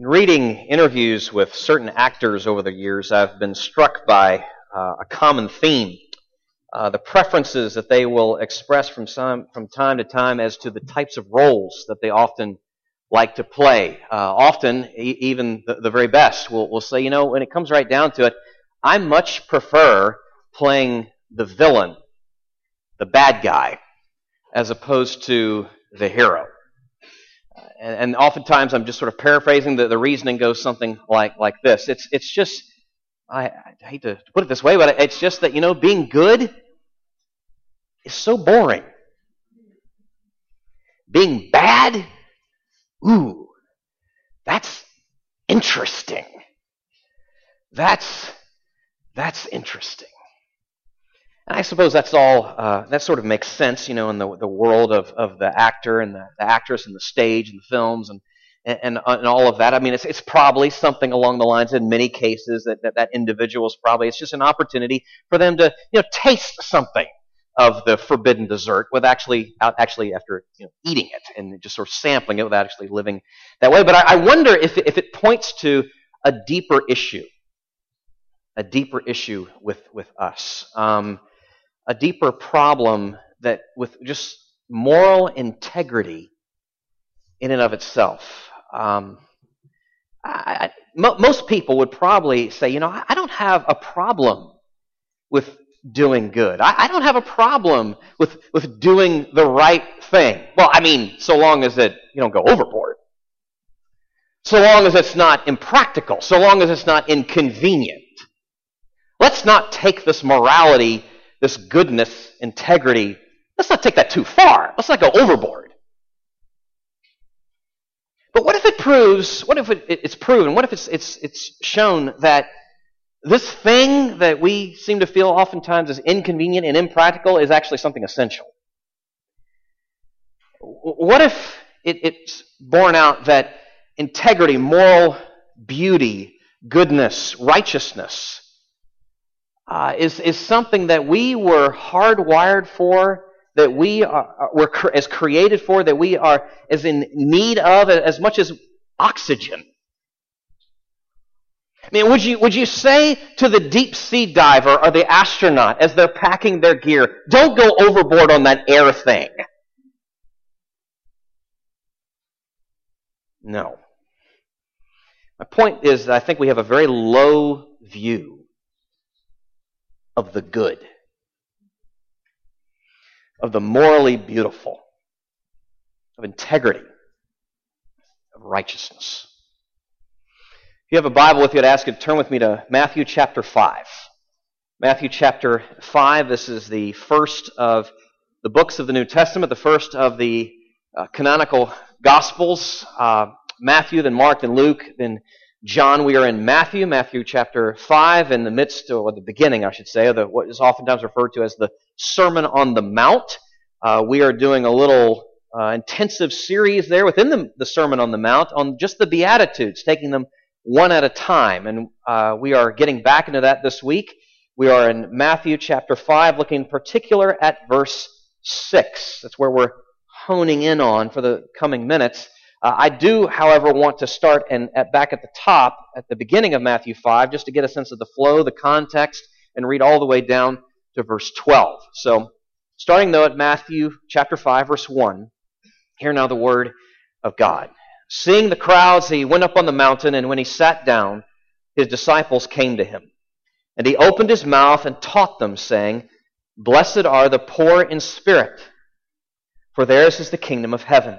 In reading interviews with certain actors over the years, I've been struck by uh, a common theme. Uh, the preferences that they will express from, some, from time to time as to the types of roles that they often like to play. Uh, often, e- even the, the, very best will, will say, you know, when it comes right down to it, I much prefer playing the villain, the bad guy, as opposed to the hero and, and oftentimes I'm just sort of paraphrasing. The, the reasoning goes something like, like this. It's, it's just, I, I hate to put it this way, but it's just that, you know, being good is so boring. Being bad, ooh, that's interesting. That's, that's interesting. I suppose that's all, uh, that sort of makes sense, you know, in the, the world of, of the actor and the, the actress and the stage and the films and, and, and all of that. I mean, it's, it's probably something along the lines in many cases that, that that individual is probably, it's just an opportunity for them to, you know, taste something of the forbidden dessert with actually, actually after, you know, eating it and just sort of sampling it without actually living that way. But I, I wonder if, if it points to a deeper issue, a deeper issue with, with us. Um, a deeper problem that with just moral integrity in and of itself. Um, I, I, most people would probably say, you know, I, I don't have a problem with doing good. I, I, don't have a problem with, with doing the right thing. Well, I mean, so long as it you don't go overboard. So long as it's not impractical. So long as it's not inconvenient. Let's not take this morality this goodness, integrity, let's not take that too far. Let's not go overboard. But what if it proves, what if it, it's proven, what if it's, it's, it's shown that this thing that we seem to feel oftentimes is inconvenient and impractical is actually something essential? What if it, it's borne out that integrity, moral beauty, goodness, righteousness, uh, is, is something that we were hardwired for, that we are, were cr- as created for, that we are as in need of as much as oxygen. I mean, would you, would you say to the deep sea diver or the astronaut as they're packing their gear, don't go overboard on that air thing? No. My point is that I think we have a very low view of the good, of the morally beautiful, of integrity, of righteousness. If you have a Bible with you, I'd ask you to turn with me to Matthew chapter 5. Matthew chapter 5, this is the first of the books of the New Testament, the first of the uh, canonical Gospels. Uh, Matthew, then Mark, then Luke, then John, we are in Matthew, Matthew chapter 5, in the midst, or the beginning, I should say, of the, what is oftentimes referred to as the Sermon on the Mount. Uh, we are doing a little uh, intensive series there within the, the, Sermon on the Mount on just the Beatitudes, taking them one at a time. And uh, we are getting back into that this week. We are in Matthew chapter 5, looking in particular at verse 6. That's where we're honing in on for the coming minutes. Uh, I do, however, want to start and at, back at the top, at the beginning of Matthew 5, just to get a sense of the flow, the context, and read all the way down to verse 12. So, starting though at Matthew chapter 5, verse 1, hear now the word of God. Seeing the crowds, he went up on the mountain, and when he sat down, his disciples came to him. And he opened his mouth and taught them, saying, Blessed are the poor in spirit, for theirs is the kingdom of heaven.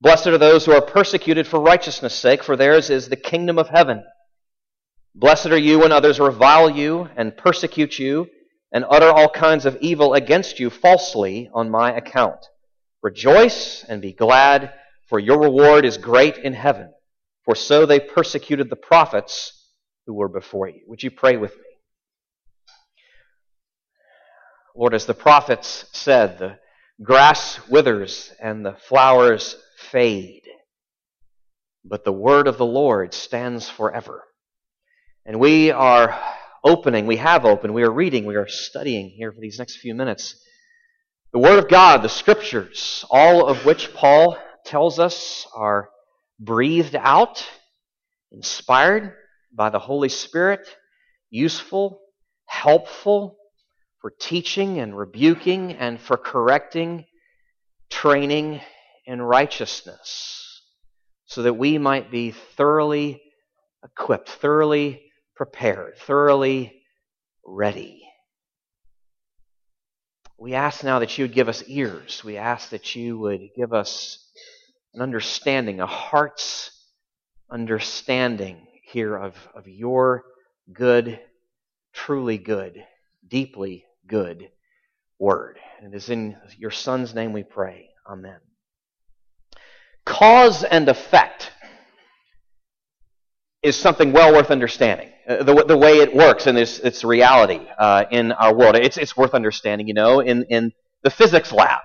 Blessed are those who are persecuted for righteousness' sake, for theirs is the kingdom of heaven. Blessed are you when others revile you and persecute you and utter all kinds of evil against you falsely on my account. Rejoice and be glad, for your reward is great in heaven. for so they persecuted the prophets who were before you. Would you pray with me? Lord, as the prophets said, the grass withers and the flowers fade, but the word of the Lord stands forever. And we are opening, we have opened, we are reading, we are studying here for these next few minutes. The Word of God, the Scriptures, all of which Paul tells us are breathed out, inspired by the Holy Spirit, useful, helpful for teaching and rebuking and for correcting, training in righteousness, so that we might be thoroughly equipped, thoroughly prepared, thoroughly ready. We ask now that you would give us ears. We ask that you would give us an understanding, a heart's understanding here of, of your good, truly good, deeply good word. And it is in your Son's name we pray. Amen. Cause and effect is something well worth understanding. Uh, the, the way it works and its, its reality uh, in our world. It's, it's worth understanding, you know, in, in the physics lab.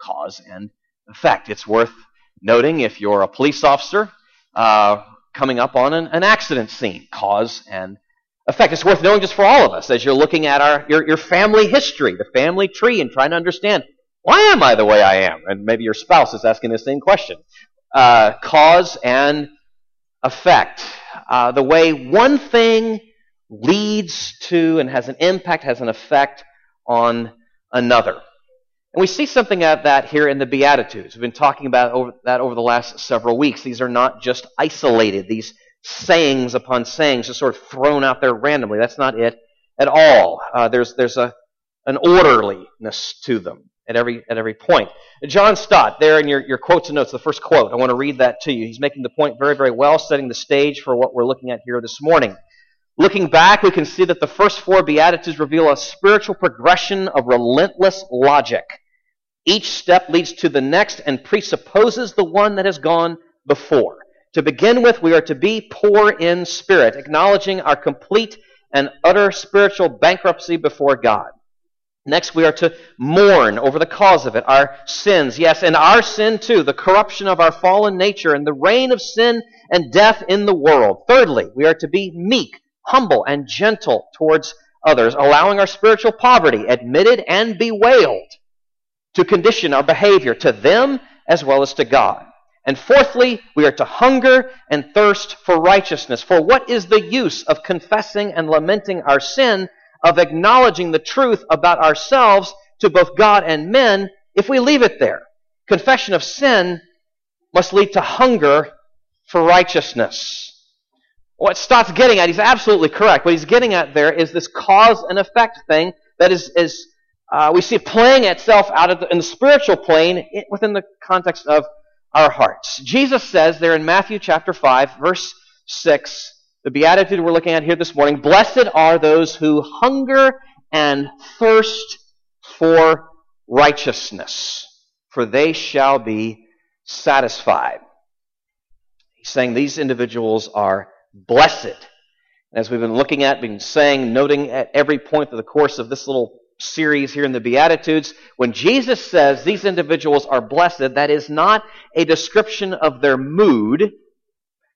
Cause and effect. It's worth noting if you're a police officer uh, coming up on an, an, accident scene. Cause and effect. It's worth knowing just for all of us as you're looking at our your, your family history, the family tree, and trying to understand why am I the way I am? And maybe your spouse is asking the same question. Uh, cause and effect. Uh, the way one thing leads to and has an impact, has an effect on another. And we see something of that here in the Beatitudes. We've been talking about over, that over the last several weeks. These are not just isolated, these sayings upon sayings just sort of thrown out there randomly. That's not it at all. Uh, there's there's a, an orderliness to them at every, at every point. John Stott, there in your, your quotes and notes, the first quote, I want to read that to you. He's making the point very, very well, setting the stage for what we're looking at here this morning. Looking back, we can see that the first four Beatitudes reveal a spiritual progression of relentless logic. Each step leads to the next and presupposes the one that has gone before. To begin with, we are to be poor in spirit, acknowledging our complete and utter spiritual bankruptcy before God. Next, we are to mourn over the cause of it, our sins. Yes, and our sin too, the corruption of our fallen nature and the reign of sin and death in the world. Thirdly, we are to be meek, humble, and gentle towards others, allowing our spiritual poverty, admitted and bewailed, to condition our behavior to them as well as to God. And fourthly, we are to hunger and thirst for righteousness. For what is the use of confessing and lamenting our sin of acknowledging the truth about ourselves to both God and men if we leave it there. Confession of sin must lead to hunger for righteousness. What Stott's getting at, he's absolutely correct. What he's getting at there is this cause and effect thing that is, is uh, we see playing itself out the, in the spiritual plane within the context of our hearts. Jesus says there in Matthew chapter 5, verse 6, the beatitude we're looking at here this morning blessed are those who hunger and thirst for righteousness, for they shall be satisfied. He's saying these individuals are blessed. and As we've been looking at, been saying, noting at every point of the course of this little series here in the Beatitudes, when Jesus says these individuals are blessed, that is not a description of their mood,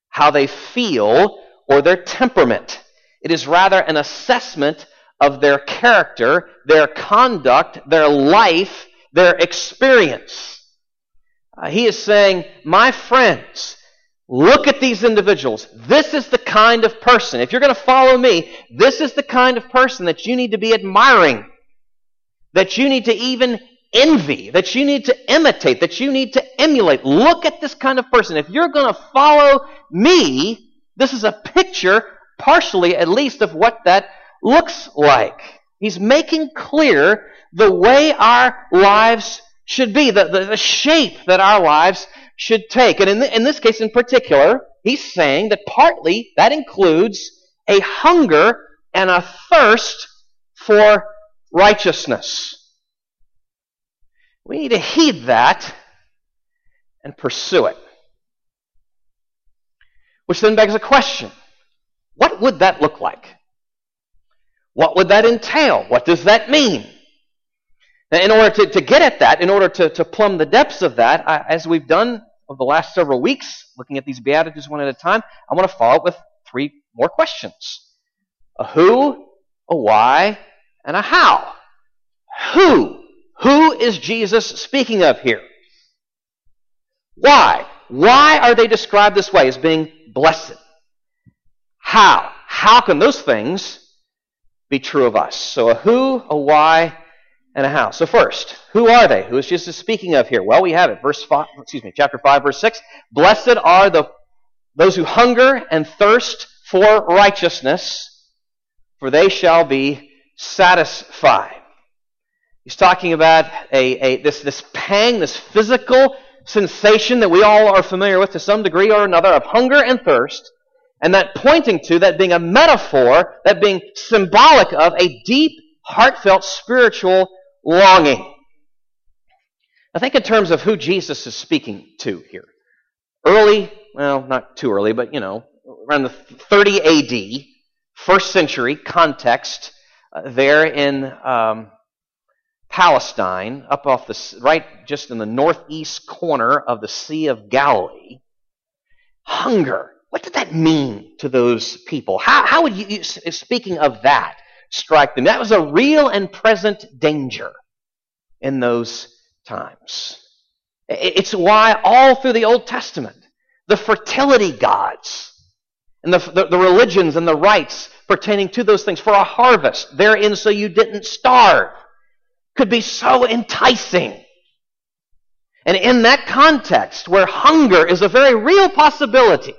how they feel, or their temperament. It is rather an assessment of their character, their conduct, their life, their experience. Uh, he is saying, My friends, look at these individuals. This is the kind of person, if you're going to follow me, this is the kind of person that you need to be admiring, that you need to even envy, that you need to imitate, that you need to emulate. Look at this kind of person. If you're going to follow me, this is a picture, partially at least, of what that looks like. He's making clear the way our lives should be, the, the, the shape that our lives should take. And in, the, in this case in particular, he's saying that partly that includes a hunger and a thirst for righteousness. We need to heed that and pursue it. Which then begs a question what would that look like? What would that entail? What does that mean? In order to, to get at that, in order to, to plumb the depths of that, I, as we've done over the last several weeks, looking at these Beatitudes one at a time, I want to follow up with three more questions a who, a why, and a how. Who? Who is Jesus speaking of here? Why? Why are they described this way as being blessed? How? How can those things be true of us? So a who, a why, and a how. So first, who are they? Who is Jesus speaking of here? Well, we have it. Verse five, excuse me, chapter five, verse six. Blessed are the those who hunger and thirst for righteousness, for they shall be satisfied. He's talking about a, a this, this pang, this physical sensation that we all are familiar with to some degree or another of hunger and thirst, and that pointing to, that being a metaphor, that being symbolic of a deep, heartfelt spiritual longing. I think in terms of who Jesus is speaking to here. Early, well, not too early, but you know, around the 30 AD, first century context, uh, there in um, Palestine, up off the right, just in the northeast corner of the Sea of Galilee. Hunger. What did that mean to those people? How, how would you, speaking of that, strike them. That was a real and present danger in those times. It's why all through the Old Testament, the fertility gods and the, the, the, religions and the rites pertaining to those things for a harvest, therein so you didn't starve, could be so enticing. And in that context, where hunger is a very real possibility,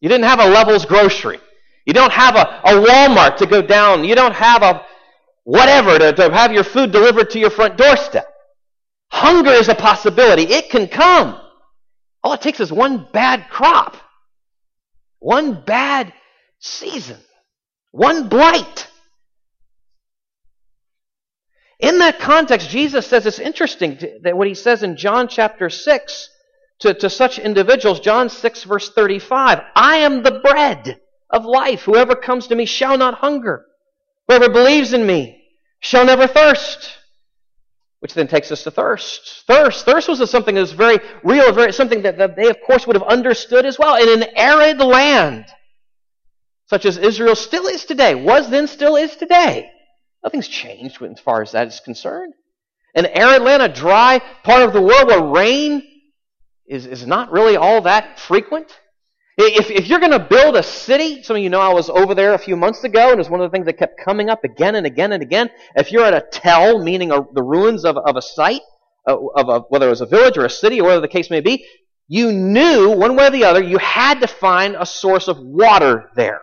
you didn't have a Levels grocery. You don't have a, a Walmart to go down. You don't have a whatever to, to have your food delivered to your front doorstep. Hunger is a possibility. It can come. All it takes is one bad crop, one bad season, one blight. In that context, Jesus says it's interesting that what he says in John chapter 6 to, to such individuals, John 6, verse 35, I am the bread of life. Whoever comes to me shall not hunger. Whoever believes in me shall never thirst. Which then takes us to thirst. Thirst. Thirst was something that was very real, very, something that, that they, of course, would have understood as well. In an arid land, such as Israel still is today, was then, still is today. Nothing's changed as far as that is concerned. An arid land, a dry part of the world where rain is, is not really all that frequent. If, if you're going to build a city, some of you know I was over there a few months ago, and it was one of the things that kept coming up again and again and again. If you're at a tell, meaning a, the ruins of, of a site, uh, of a, whether it was a village or a city or whatever the case may be, you knew one way or the other you had to find a source of water there.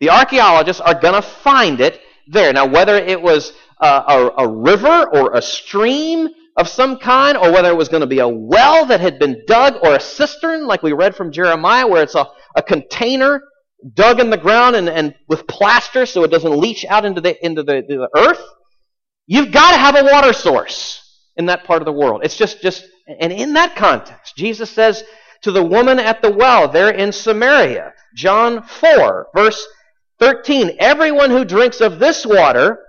The archaeologists are going to find it there. Now, whether it was a, a, a river or a stream of some kind, or whether it was going to be a well that had been dug, or a cistern, like we read from Jeremiah, where it's a, a container dug in the ground and, and with plaster so it doesn't leach out into the, into the, the earth. You've got to have a water source in that part of the world. It's just, just, and in that context, Jesus says to the woman at the well there in Samaria, John 4, verse 13, everyone who drinks of this water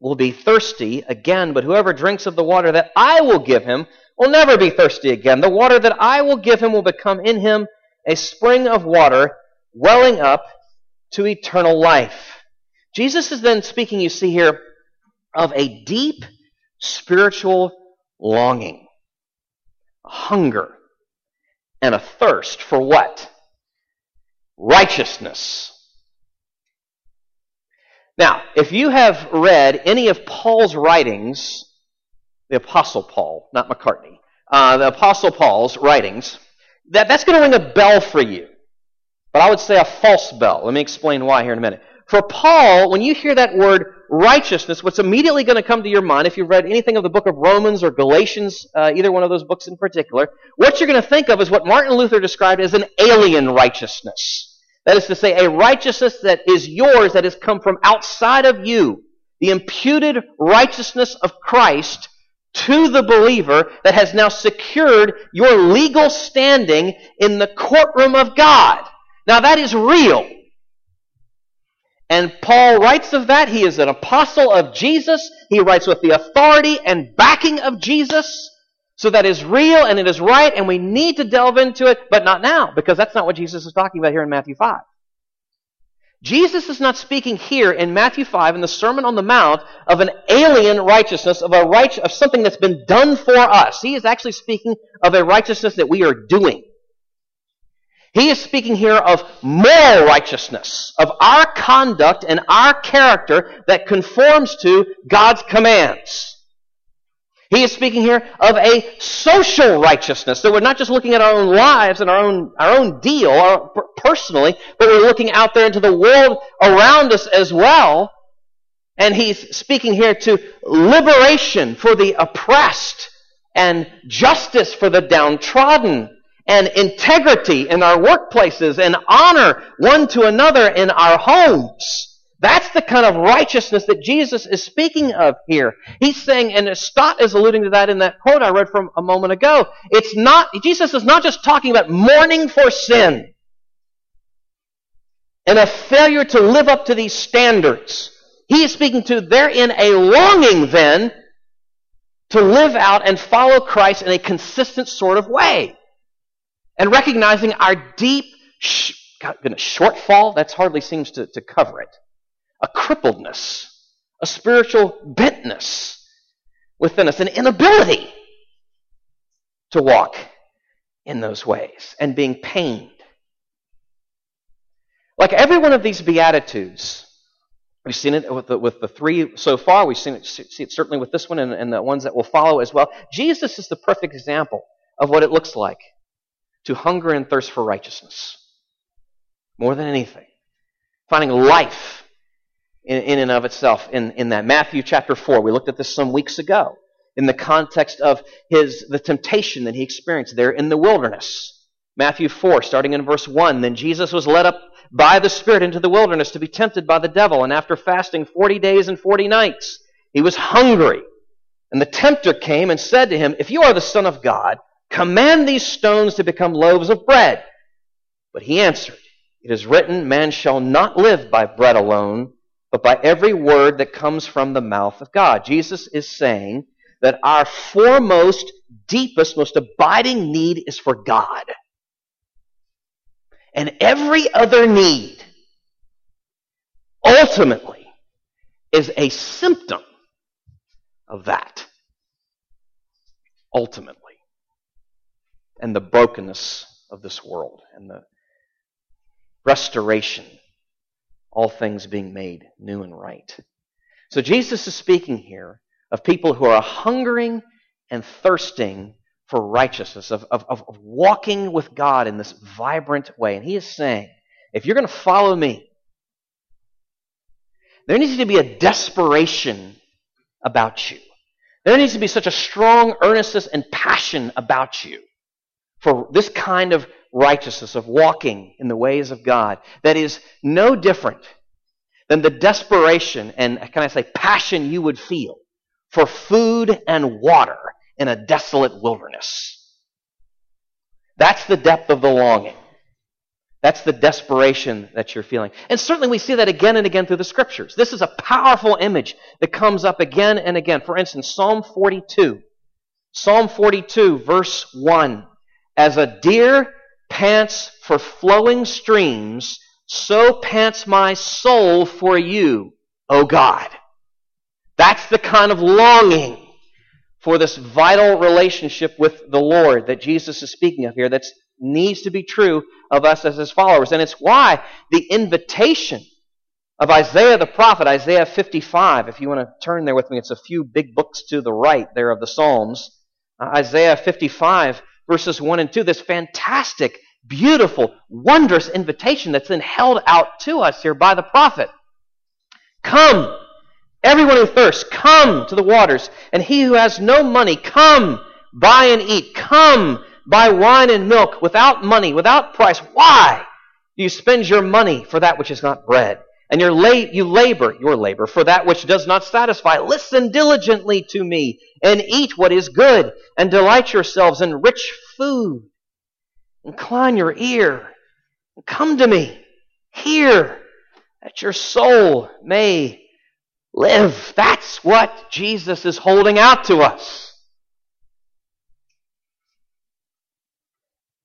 will be thirsty again, but whoever drinks of the water that I will give him will never be thirsty again. The water that I will give him will become in him a spring of water welling up to eternal life. Jesus is then speaking, you see here, of a deep spiritual longing, a hunger, and a thirst for what? Righteousness. Now, if you have read any of Paul's writings, the Apostle Paul, not McCartney, uh, the Apostle Paul's writings, that, that's going to ring a bell for you. But I would say a false bell. Let me explain why here in a minute. For Paul, when you hear that word righteousness, what's immediately going to come to your mind, if you've read anything of the book of Romans or Galatians, uh, either one of those books in particular, what you're going to think of is what Martin Luther described as an alien righteousness. That is to say, a righteousness that is yours, that has come from outside of you. The imputed righteousness of Christ to the believer that has now secured your legal standing in the courtroom of God. Now that is real. And Paul writes of that. He is an apostle of Jesus. He writes with the authority and backing of Jesus. So that is real and it is right and we need to delve into it, but not now, because that's not what Jesus is talking about here in Matthew 5. Jesus is not speaking here in Matthew 5 in the Sermon on the Mount of an alien righteousness, of a right, of something that's been done for us. He is actually speaking of a righteousness that we are doing. He is speaking here of moral righteousness, of our conduct and our character that conforms to God's commands. He is speaking here of a social righteousness. So we're not just looking at our own lives and our own, our own deal our, personally, but we're looking out there into the world around us as well. And he's speaking here to liberation for the oppressed and justice for the downtrodden and integrity in our workplaces and honor one to another in our homes. That's the kind of righteousness that Jesus is speaking of here. He's saying, and Stott is alluding to that in that quote I read from a moment ago. It's not, Jesus is not just talking about mourning for sin and a failure to live up to these standards. He is speaking to therein a longing then to live out and follow Christ in a consistent sort of way. And recognizing our deep, sh- goodness, shortfall, that hardly seems to, to cover it a crippledness, a spiritual bentness within us, an inability to walk in those ways and being pained. Like every one of these Beatitudes, we've seen it with the, with the three so far, we've seen it, see it certainly with this one and, and the ones that will follow as well. Jesus is the perfect example of what it looks like to hunger and thirst for righteousness more than anything. Finding life in, in and of itself in, in that. Matthew chapter 4, we looked at this some weeks ago in the context of his the temptation that he experienced there in the wilderness. Matthew 4, starting in verse 1, then Jesus was led up by the Spirit into the wilderness to be tempted by the devil, and after fasting 40 days and 40 nights, he was hungry. And the tempter came and said to him, If you are the Son of God, command these stones to become loaves of bread. But he answered, It is written, Man shall not live by bread alone, but by every word that comes from the mouth of God. Jesus is saying that our foremost, deepest, most abiding need is for God. And every other need ultimately is a symptom of that. Ultimately. And the brokenness of this world and the restoration all things being made new and right. So Jesus is speaking here of people who are hungering and thirsting for righteousness, of, of, of walking with God in this vibrant way. And he is saying, if you're going to follow me, there needs to be a desperation about you. There needs to be such a strong earnestness and passion about you for this kind of righteousness, of walking in the ways of God, that is no different than the desperation and, can I say, passion you would feel for food and water in a desolate wilderness. That's the depth of the longing. That's the desperation that you're feeling. And certainly we see that again and again through the scriptures. This is a powerful image that comes up again and again. For instance, Psalm 42. Psalm 42, verse 1. As a deer pants for flowing streams, so pants my soul for you, O God. That's the kind of longing for this vital relationship with the Lord that Jesus is speaking of here that needs to be true of us as his followers. And it's why the invitation of Isaiah the prophet, Isaiah 55, if you want to turn there with me, it's a few big books to the right there of the Psalms. Uh, Isaiah 55, verses 1 and 2, this fantastic beautiful, wondrous invitation that's then held out to us here by the prophet. Come, everyone who thirsts, come to the waters. And he who has no money, come, buy and eat. Come, buy wine and milk without money, without price. Why do you spend your money for that which is not bread? and your la- you labor, your labor, for that which does not satisfy. Listen diligently to me, and eat what is good, and delight yourselves in rich food. Incline your ear, and come to me. Hear, that your soul may live. That's what Jesus is holding out to us.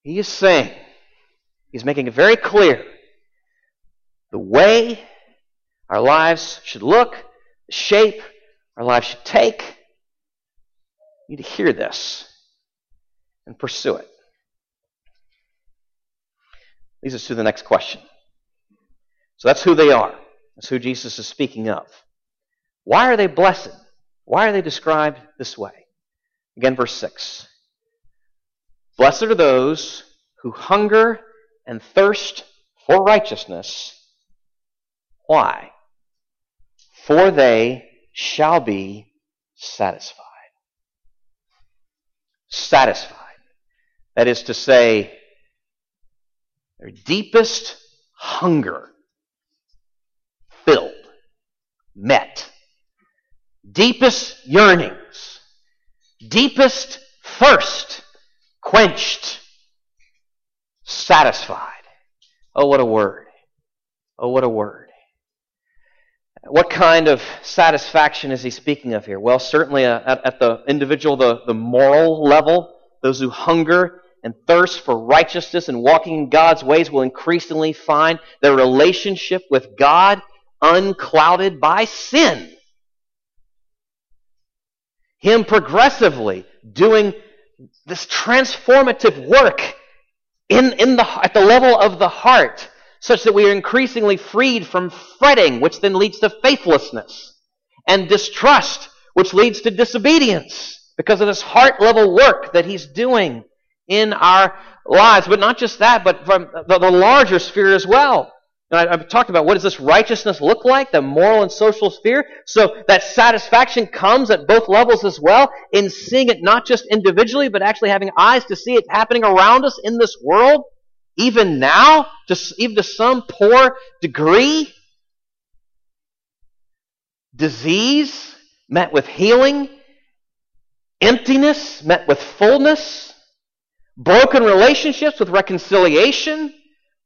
He is saying, he's making it very clear the way our lives should look, the shape our lives should take. You need to hear this and pursue it. Leads us to the next question. So that's who they are. That's who Jesus is speaking of. Why are they blessed? Why are they described this way? Again, verse 6. Blessed are those who hunger and thirst for righteousness. Why? For they shall be satisfied. Satisfied. That is to say, their deepest hunger filled, met. Deepest yearnings, deepest thirst quenched, satisfied. Oh, what a word. Oh, what a word. What kind of satisfaction is he speaking of here? Well, certainly uh, at, the individual, the, the moral level, those who hunger and thirst for righteousness and walking in God's ways will increasingly find their relationship with God unclouded by sin. Him progressively doing this transformative work in, in the, at the level of the heart, such that we are increasingly freed from fretting, which then leads to faithlessness, and distrust, which leads to disobedience, because of this heart level work that He's doing in our lives. But not just that, but from the, the larger sphere as well. I, have talked about what does this righteousness look like, the moral and social sphere. So that satisfaction comes at both levels as well in seeing it not just individually, but actually having eyes to see it happening around us in this world, even now, to, even to some poor degree. Disease met with healing, emptiness met with fullness, broken relationships with reconciliation,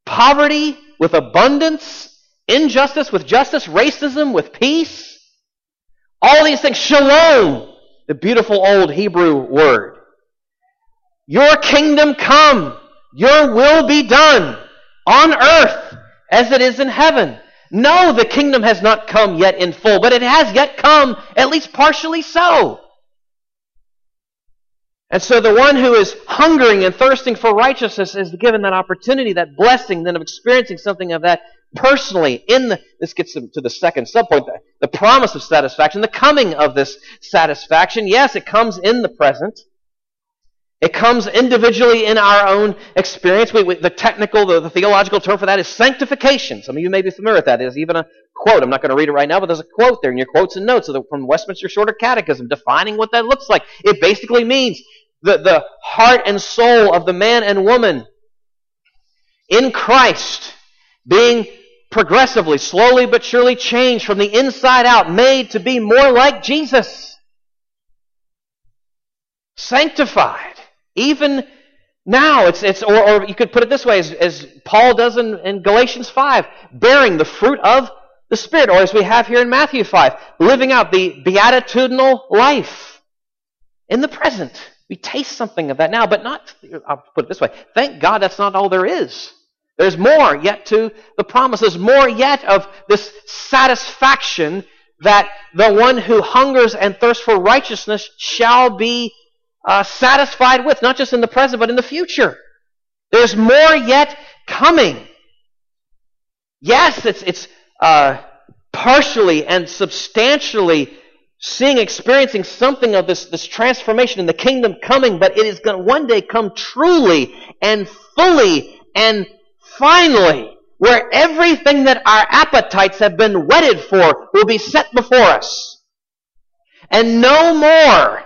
poverty with abundance, injustice with justice, racism with peace. All these things, shalom, the beautiful old Hebrew word. Your kingdom come, your will be done on earth as it is in heaven. No, the kingdom has not come yet in full, but it has yet come, at least partially so. And so the one who is hungering and thirsting for righteousness is given that opportunity, that blessing, then of experiencing something of that personally in the, this gets to the second subpoint, the, the promise of satisfaction, the coming of this satisfaction. Yes, it comes in the present. It comes individually in our own experience. We, we, the technical, the, the, theological term for that is sanctification. Some of you may be familiar with that. There's even a quote. I'm not going to read it right now, but there's a quote there in your quotes and notes from Westminster Shorter Catechism defining what that looks like. It basically means the, the heart and soul of the man and woman in Christ being progressively, slowly but surely changed from the inside out, made to be more like Jesus. Sanctified. Even now, it's, it's or, or you could put it this way, as, as Paul does in, in Galatians 5, bearing the fruit of the Spirit, or as we have here in Matthew 5, living out the beatitudinal life in the present. We taste something of that now, but not, I'll put it this way. Thank God that's not all there is. There's more yet to the promise. There's more yet of this satisfaction that the one who hungers and thirsts for righteousness shall be uh, satisfied with, not just in the present, but in the future. There's more yet coming. Yes, it's, it's uh, partially and substantially seeing, experiencing something of this, this transformation in the kingdom coming, but it is going to one day come truly and fully and finally, where everything that our appetites have been wedded for will be set before us. And no more,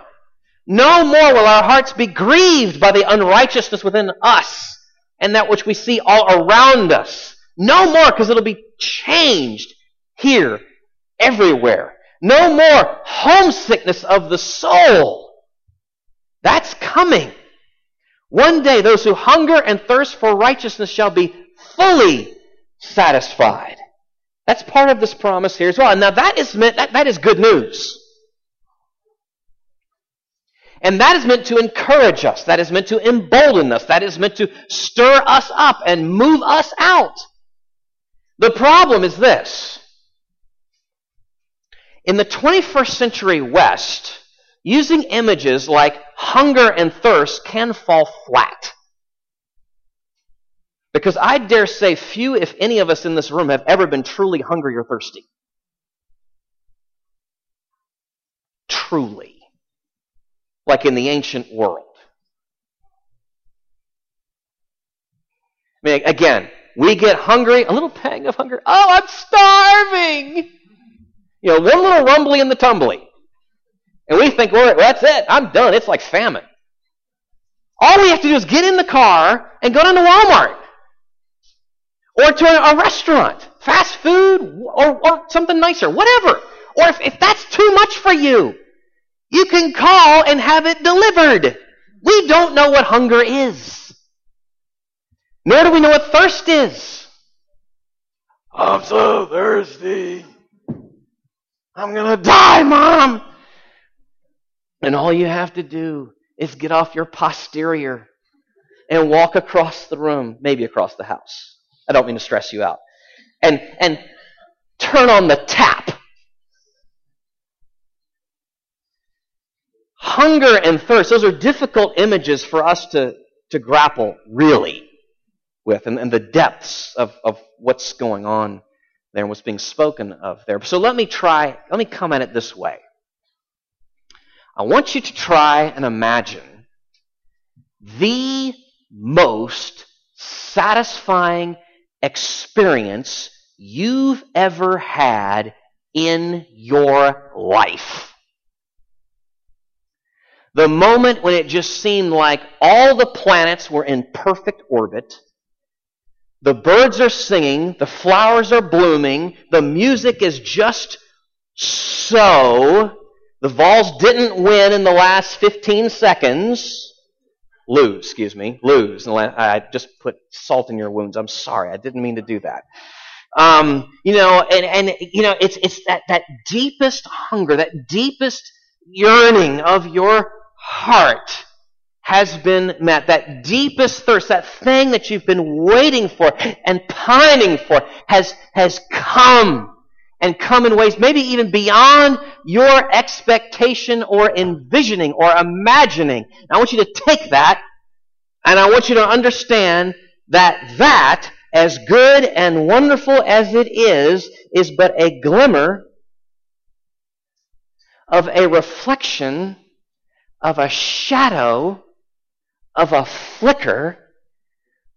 no more will our hearts be grieved by the unrighteousness within us and that which we see all around us. No more, because it'll be changed here, everywhere. No more homesickness of the soul. That's coming. One day, those who hunger and thirst for righteousness shall be fully satisfied. That's part of this promise here as well. Now that is meant, that, that is good news. And that is meant to encourage us. That is meant to embolden us. That is meant to stir us up and move us out. The problem is this. In the 21st century West, using images like hunger and thirst can fall flat. Because I dare say few, if any of us in this room, have ever been truly hungry or thirsty. Truly. Like in the ancient world. I mean, again, we get hungry, a little pang of hunger. Oh, I'm starving! You know, one little rumbly in the tumbly. And we think, well, that's it. I'm done. It's like famine. All we have to do is get in the car and go down to Walmart or to a, restaurant, fast food, or, or, something nicer, whatever. Or if, if that's too much for you, you can call and have it delivered. We don't know what hunger is. Nor do we know what thirst is. I'm so thirsty. I'm going to die, Mom. And all you have to do is get off your posterior and walk across the room, maybe across the house. I don't mean to stress you out. And, and turn on the tap. Hunger and thirst, those are difficult images for us to, to grapple really with and, and the depths of, of what's going on there and what's being spoken of there. So let me try, let me come at it this way. I want you to try and imagine the most satisfying experience you've ever had in your life. The moment when it just seemed like all the planets were in perfect orbit the birds are singing, the flowers are blooming, the music is just so. The Vols didn't win in the last 15 seconds. Lose, excuse me, lose. I just put salt in your wounds. I'm sorry, I didn't mean to do that. Um, you know, and, and you know, it's it's that, that deepest hunger, that deepest yearning of your heart has been met. That deepest thirst, that thing that you've been waiting for and pining for has, has come and come in ways maybe even beyond your expectation or envisioning or imagining. I want you to take that and I want you to understand that that, as good and wonderful as it is, is but a glimmer of a reflection of a shadow of a flicker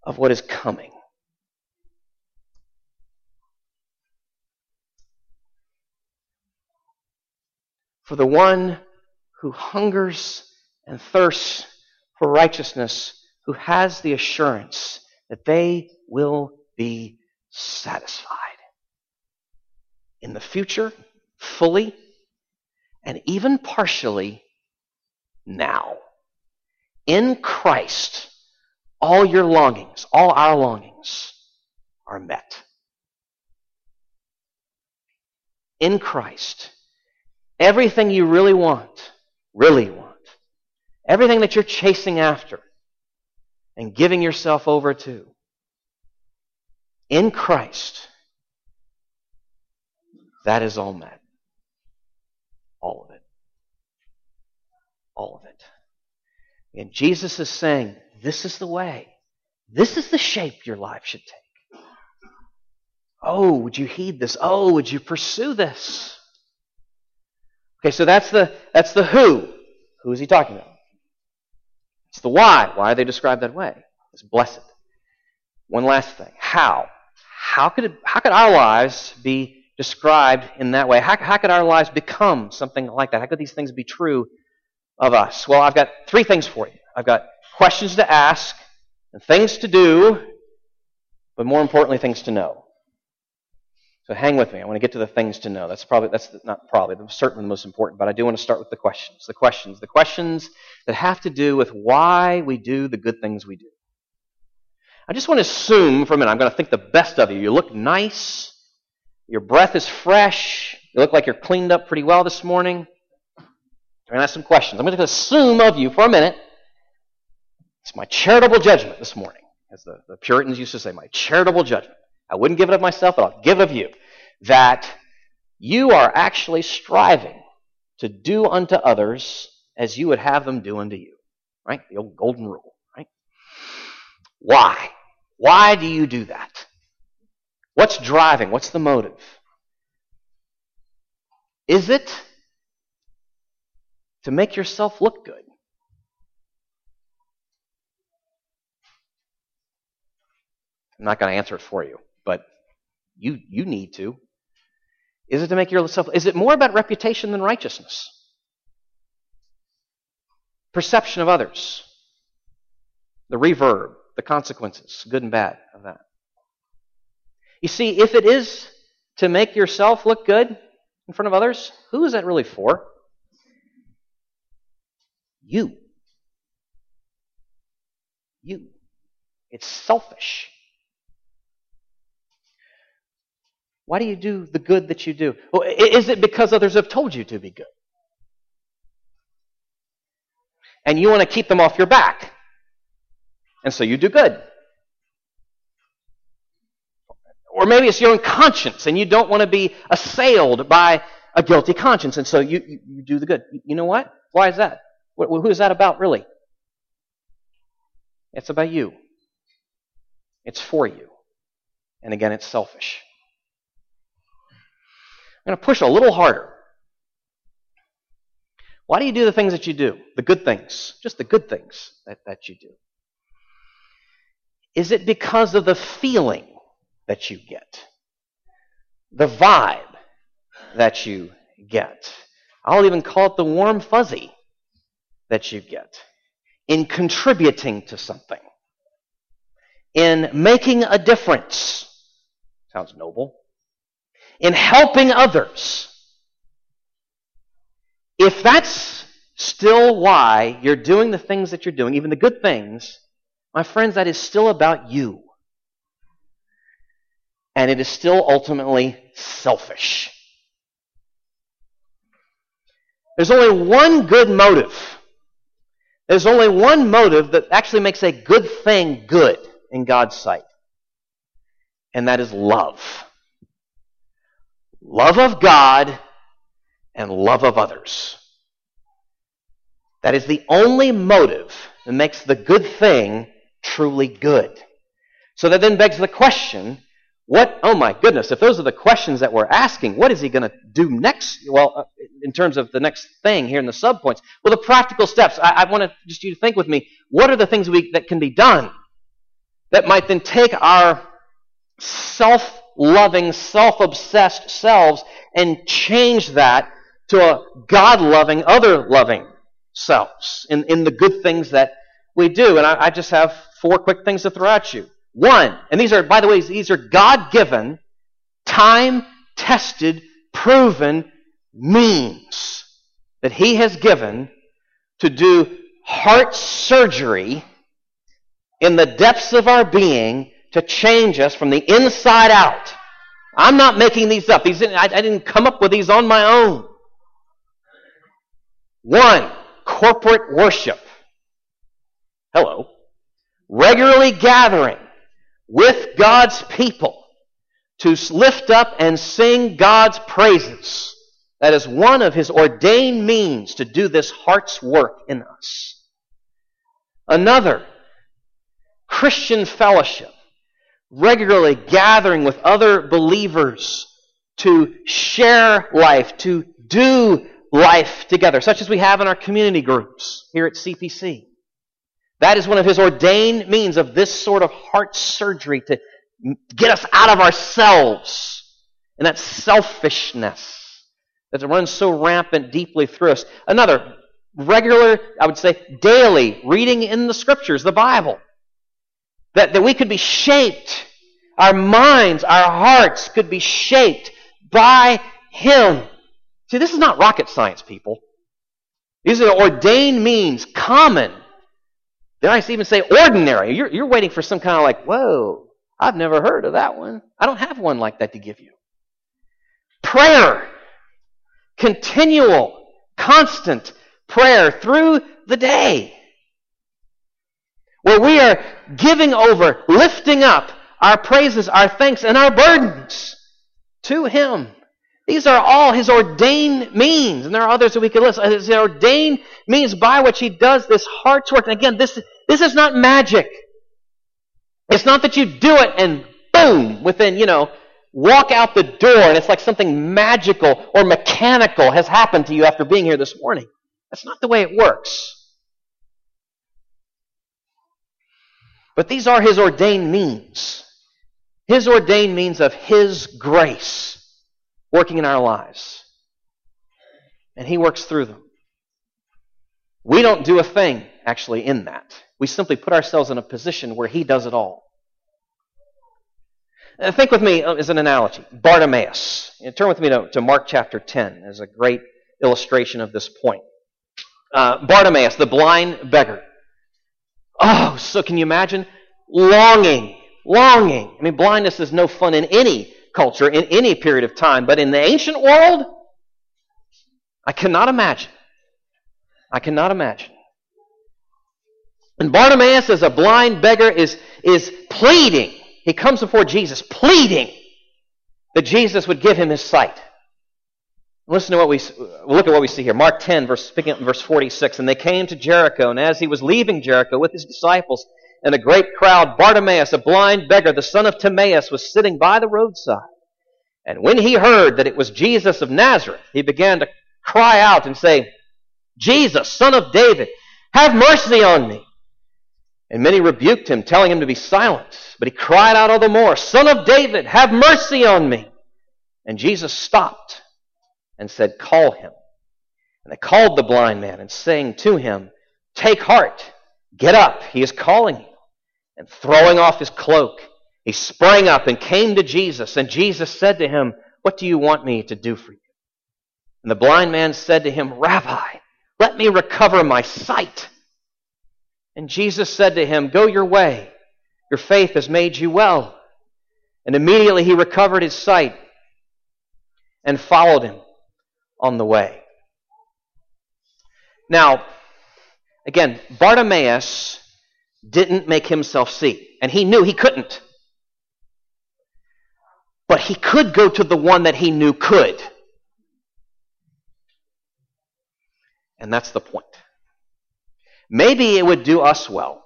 of what is coming. For the one who hungers and thirsts for righteousness, who has the assurance that they will be satisfied in the future, fully, and even partially now. In Christ, all your longings, all our longings are met. In Christ, everything you really want, really want, everything that you're chasing after and giving yourself over to, in Christ, that is all met. All of it. All of it. And Jesus is saying, this is the way. This is the shape your life should take. Oh, would you heed this? Oh, would you pursue this? Okay, so that's the that's the who. Who is he talking about? It's the why. Why are they described that way? It's blessed. One last thing. How? How could it, how could our lives be described in that way? How, how could our lives become something like that? How could these things be true of us? Well, I've got three things for you. I've got questions to ask and things to do, but more importantly, things to know. So hang with me. I want to get to the things to know. That's probably that's not probably, certainly the most important, but I do want to start with the questions. The questions, the questions that have to do with why we do the good things we do. I just want to assume for a minute, I'm going to think the best of you. You look nice. Your breath is fresh. You look like you're cleaned up pretty well this morning. I'm going to ask some questions. I'm going to assume of you for a minute. It's my charitable judgment this morning, as the, the Puritans used to say, my charitable judgment. I wouldn't give it of myself, but I'll give it of you that you are actually striving to do unto others as you would have them do unto you. Right? The old golden rule, right? Why? Why do you do that? What's driving? What's the motive? Is it to make yourself look good? I'm not going to answer it for you, but you, you need to. Is it to make yourself, is it more about reputation than righteousness? Perception of others. The reverb, the consequences, good and bad of that. You see, if it is to make yourself look good in front of others, who is that really for? You. You. It's selfish. Why do you do the good that you do? Well, is it because others have told you to be good? And you want to keep them off your back. And so you do good. Or maybe it's your own conscience and you don't want to be assailed by a guilty conscience. And so you, you, you do the good. You know what? Why is that? Who is that about, really? It's about you. It's for you. And again, it's selfish. I'm going to push a little harder. Why do you do the things that you do? The good things. Just the good things that, that you do. Is it because of the feeling that you get? The vibe that you get? I'll even call it the warm fuzzy that you get in contributing to something, in making a difference. Sounds noble in helping others. If that's still why you're doing the things that you're doing, even the good things, my friends, that is still about you. And it is still ultimately selfish. There's only one good motive. There's only one motive that actually makes a good thing good in God's sight. And that is love love of God and love of others. That is the only motive that makes the good thing truly good. So that then begs the question what, oh my goodness, if those are the questions that we're asking, what is he going to do next? Well, uh, in terms of the next thing here in the subpoints. Well, the practical steps. I, I want to just you to think with me. What are the things we, that can be done that might then take our self loving, self obsessed selves and change that to a God loving, other loving selves in, in the good things that we do. And I, I just have four quick things to throw at you. One, and these are, by the way, these are God given, time tested, proven means that He has given to do heart surgery in the depths of our being to change us from the inside out. I'm not making these up. These, I, I didn't come up with these on my own. One, corporate worship. Hello. Regularly gathering with God's people to lift up and sing God's praises. That is one of his ordained means to do this heart's work in us. Another, Christian fellowship regularly gathering with other believers to share life, to do life together, such as we have in our community groups here at CPC. That is one of his ordained means of this sort of heart surgery to get us out of ourselves and that selfishness that runs so rampant deeply through us. Another, regular, I would say, daily reading in the scriptures, the Bible. That, that we could be shaped Our minds, our hearts could be shaped by Him. See, this is not rocket science, people. These are ordained means, common. Did I even say ordinary? You're, you're waiting for some kind of like, whoa, I've never heard of that one. I don't have one like that to give you. Prayer. Continual, constant prayer through the day. Where we are giving over, lifting up our praises, our thanks, and our burdens to Him. These are all His ordained means, and there are others that we could list. His ordained means by which He does this heart's work. And again, this, this is not magic. It's not that you do it and boom, within, you know, walk out the door and it's like something magical or mechanical has happened to you after being here this morning. That's not the way it works. But these are His ordained means. His ordained means of His grace working in our lives. And He works through them. We don't do a thing, actually, in that. We simply put ourselves in a position where He does it all. Uh, think with me uh, as an analogy Bartimaeus. turn with me to, to, Mark chapter 10 as a great illustration of this point. Uh, Bartimaeus, the blind beggar. Oh, so can you imagine? Longing, longing. I mean, blindness is no fun in any culture, in any period of time, but in the ancient world, I cannot imagine. I cannot imagine. And Bartimaeus, as a blind beggar, is, is pleading. He comes before Jesus, pleading that Jesus would give him his sight. Listen to what we look at what we see here. Mark 10, verse, verse 46. And they came to Jericho, and as he was leaving Jericho with his disciples and a great crowd, Bartimaeus, a blind beggar, the son of Timaeus, was sitting by the roadside. And when he heard that it was Jesus of Nazareth, he began to cry out and say, Jesus, son of David, have mercy on me. And many rebuked him, telling him to be silent. But he cried out all the more, Son of David, have mercy on me. And Jesus stopped and said, Call him. And they called the blind man and saying to him, Take heart, get up, he is calling you. And throwing off his cloak, he sprang up and came to Jesus. And Jesus said to him, What do you want me to do for you? And the blind man said to him, Rabbi, let me recover my sight. And Jesus said to him, Go your way. Your faith has made you well. And immediately he recovered his sight and followed him on the way. Now, again, Bartimaeus didn't make himself see, and he knew he couldn't. But he could go to the one that he knew could. And that's the point. Maybe it would do us well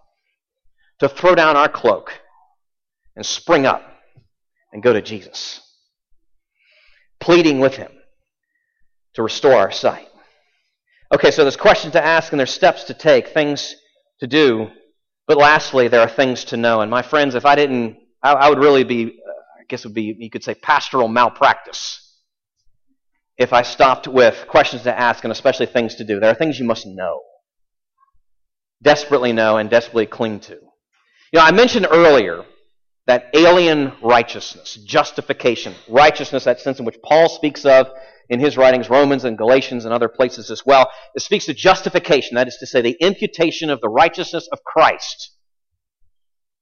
to throw down our cloak and spring up and go to Jesus, pleading with him to restore our sight. Okay, so there's questions to ask and there's steps to take, things to do. But lastly, there are things to know. And my friends, if I didn't, I, I would really be, uh, I guess it would be, you could say, pastoral malpractice if I stopped with questions to ask and especially things to do. There are things you must know, desperately know, and desperately cling to. You know, I mentioned earlier that alien righteousness, justification, righteousness, that sense in which Paul speaks of in his writings, Romans and Galatians and other places as well. It speaks to justification, that is to say, the imputation of the righteousness of Christ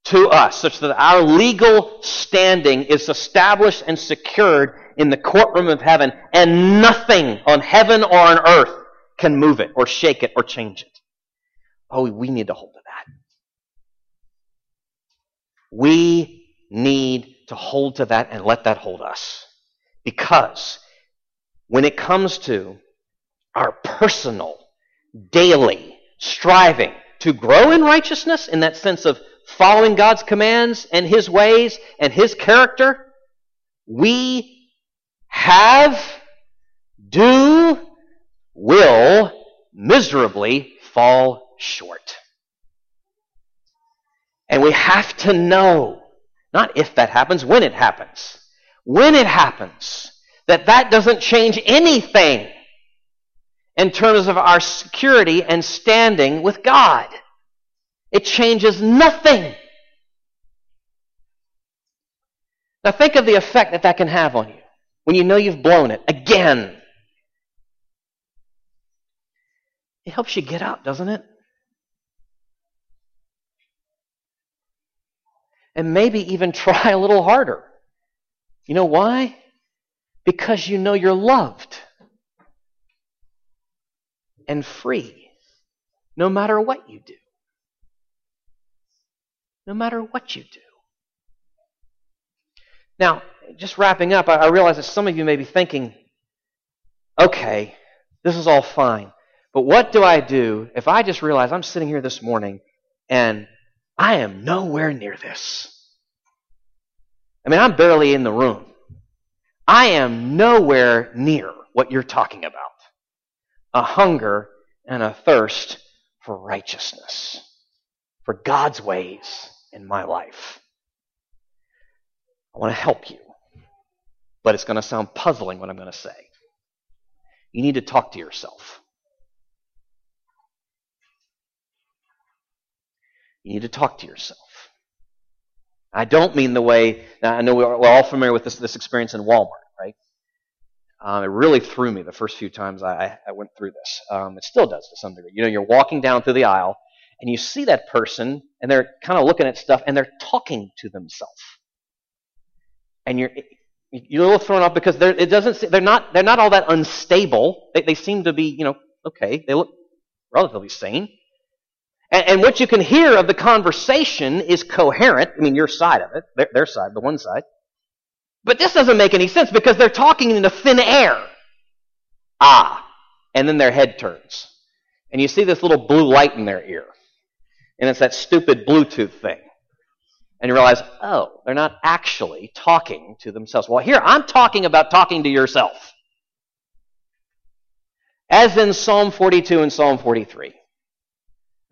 to us, such that our legal standing is established and secured in the courtroom of heaven, and nothing on heaven or on earth can move it or shake it or change it. Oh, we need to hold that. We need to hold to that and let that hold us. Because when it comes to our personal, daily striving to grow in righteousness, in that sense of following God's commands and His ways and His character, we have, do, will miserably fall short. Have to know, not if that happens, when it happens. When it happens, that that doesn't change anything in terms of our security and standing with God. It changes nothing. Now think of the effect that that can have on you when you know you've blown it again. It helps you get up, doesn't it? And maybe even try a little harder. You know why? Because you know you're loved and free no matter what you do. No matter what you do. Now, just wrapping up, I realize that some of you may be thinking, okay, this is all fine. But what do I do if I just realize I'm sitting here this morning and I am nowhere near this? I mean, I'm barely in the room. I am nowhere near what you're talking about a hunger and a thirst for righteousness, for God's ways in my life. I want to help you, but it's going to sound puzzling what I'm going to say. You need to talk to yourself. You need to talk to yourself. I don't mean the way, I know we're all familiar with this, this experience in Walmart, right? Um, it really threw me the first few times I, I went through this. Um, it still does to some degree. You know, you're walking down through the aisle and you see that person and they're kind of looking at stuff and they're talking to themselves. And you're, you're a little thrown off because they're, it doesn't, they're not, they're not all that unstable. They, they seem to be, you know, okay, they look relatively sane. And, and, what you can hear of the conversation is coherent. I mean, your side of it, their, their side, the one side. But this doesn't make any sense because they're talking into thin air. Ah. And then their head turns. And you see this little blue light in their ear. And it's that stupid Bluetooth thing. And you realize, oh, they're not actually talking to themselves. Well, here, I'm talking about talking to yourself. As in Psalm 42 and Psalm 43.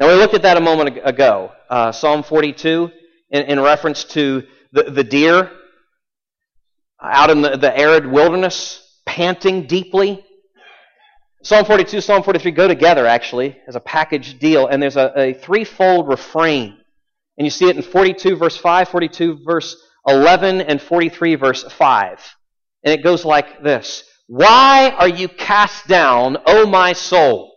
Now, we looked at that a moment ago. Uh, Psalm 42, in, in reference to the, the deer out in the, the arid wilderness, panting deeply. Psalm 42, Psalm 43 go together, actually, as a package deal, and there's a, a threefold refrain. And you see it in 42, verse 5, 42, verse 11, and 43, verse 5. And it goes like this Why are you cast down, O my soul?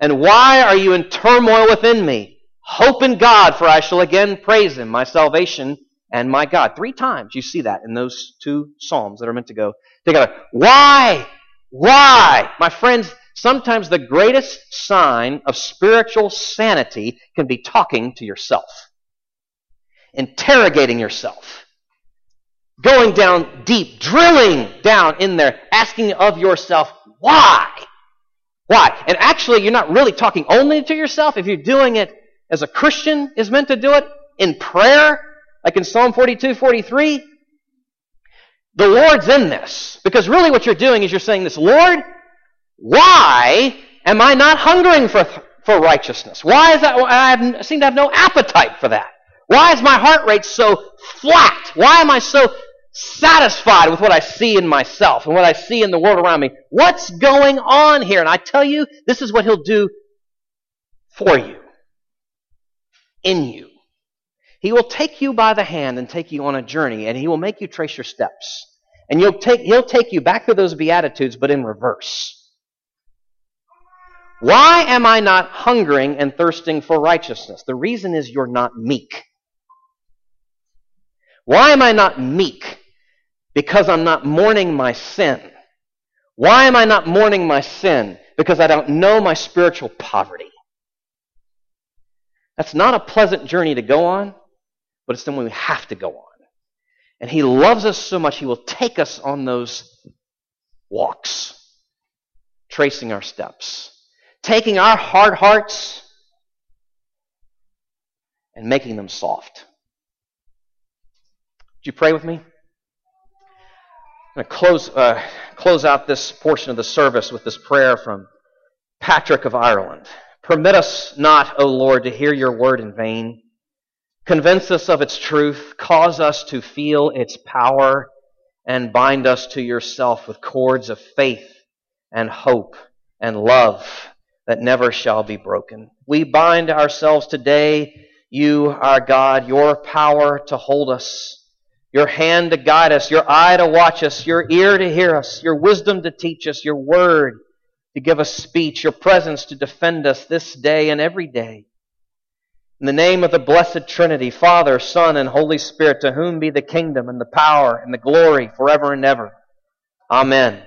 And why are you in turmoil within me? Hope in God, for I shall again praise him, my salvation and my God. Three times you see that in those two psalms that are meant to go together. Why? Why? My friends, sometimes the greatest sign of spiritual sanity can be talking to yourself, interrogating yourself, going down deep, drilling down in there, asking of yourself, why? Why? And actually, you're not really talking only to yourself. If you're doing it as a Christian is meant to do it in prayer, like in Psalm 42, 43, the Lord's in this. Because really what you're doing is you're saying this, Lord, why am I not hungering for, for righteousness? Why is that? I seem to have no appetite for that. Why is my heart rate so flat? Why am I so satisfied with what I see in myself and what I see in the world around me. What's going on here? And I tell you, this is what He'll do for you, in you. He will take you by the hand and take you on a journey, and He will make you trace your steps. And you'll take, He'll take you back to those Beatitudes, but in reverse. Why am I not hungering and thirsting for righteousness? The reason is you're not meek. Why am I not meek? Because I'm not mourning my sin. Why am I not mourning my sin? Because I don't know my spiritual poverty. That's not a pleasant journey to go on, but it's the one we have to go on. And He loves us so much, He will take us on those walks, tracing our steps, taking our hard hearts and making them soft. Would you pray with me? Going to close, uh, close out this portion of the service with this prayer from Patrick of Ireland. Permit us not, O Lord, to hear your word in vain. Convince us of its truth. Cause us to feel its power and bind us to yourself with cords of faith and hope and love that never shall be broken. We bind ourselves today, you, our God, your power to hold us your hand to guide us, your eye to watch us, your ear to hear us, your wisdom to teach us, your word to give us speech, your presence to defend us this day and every day. In the name of the blessed Trinity, Father, Son, and Holy Spirit, to whom be the kingdom and the power and the glory forever and ever. Amen.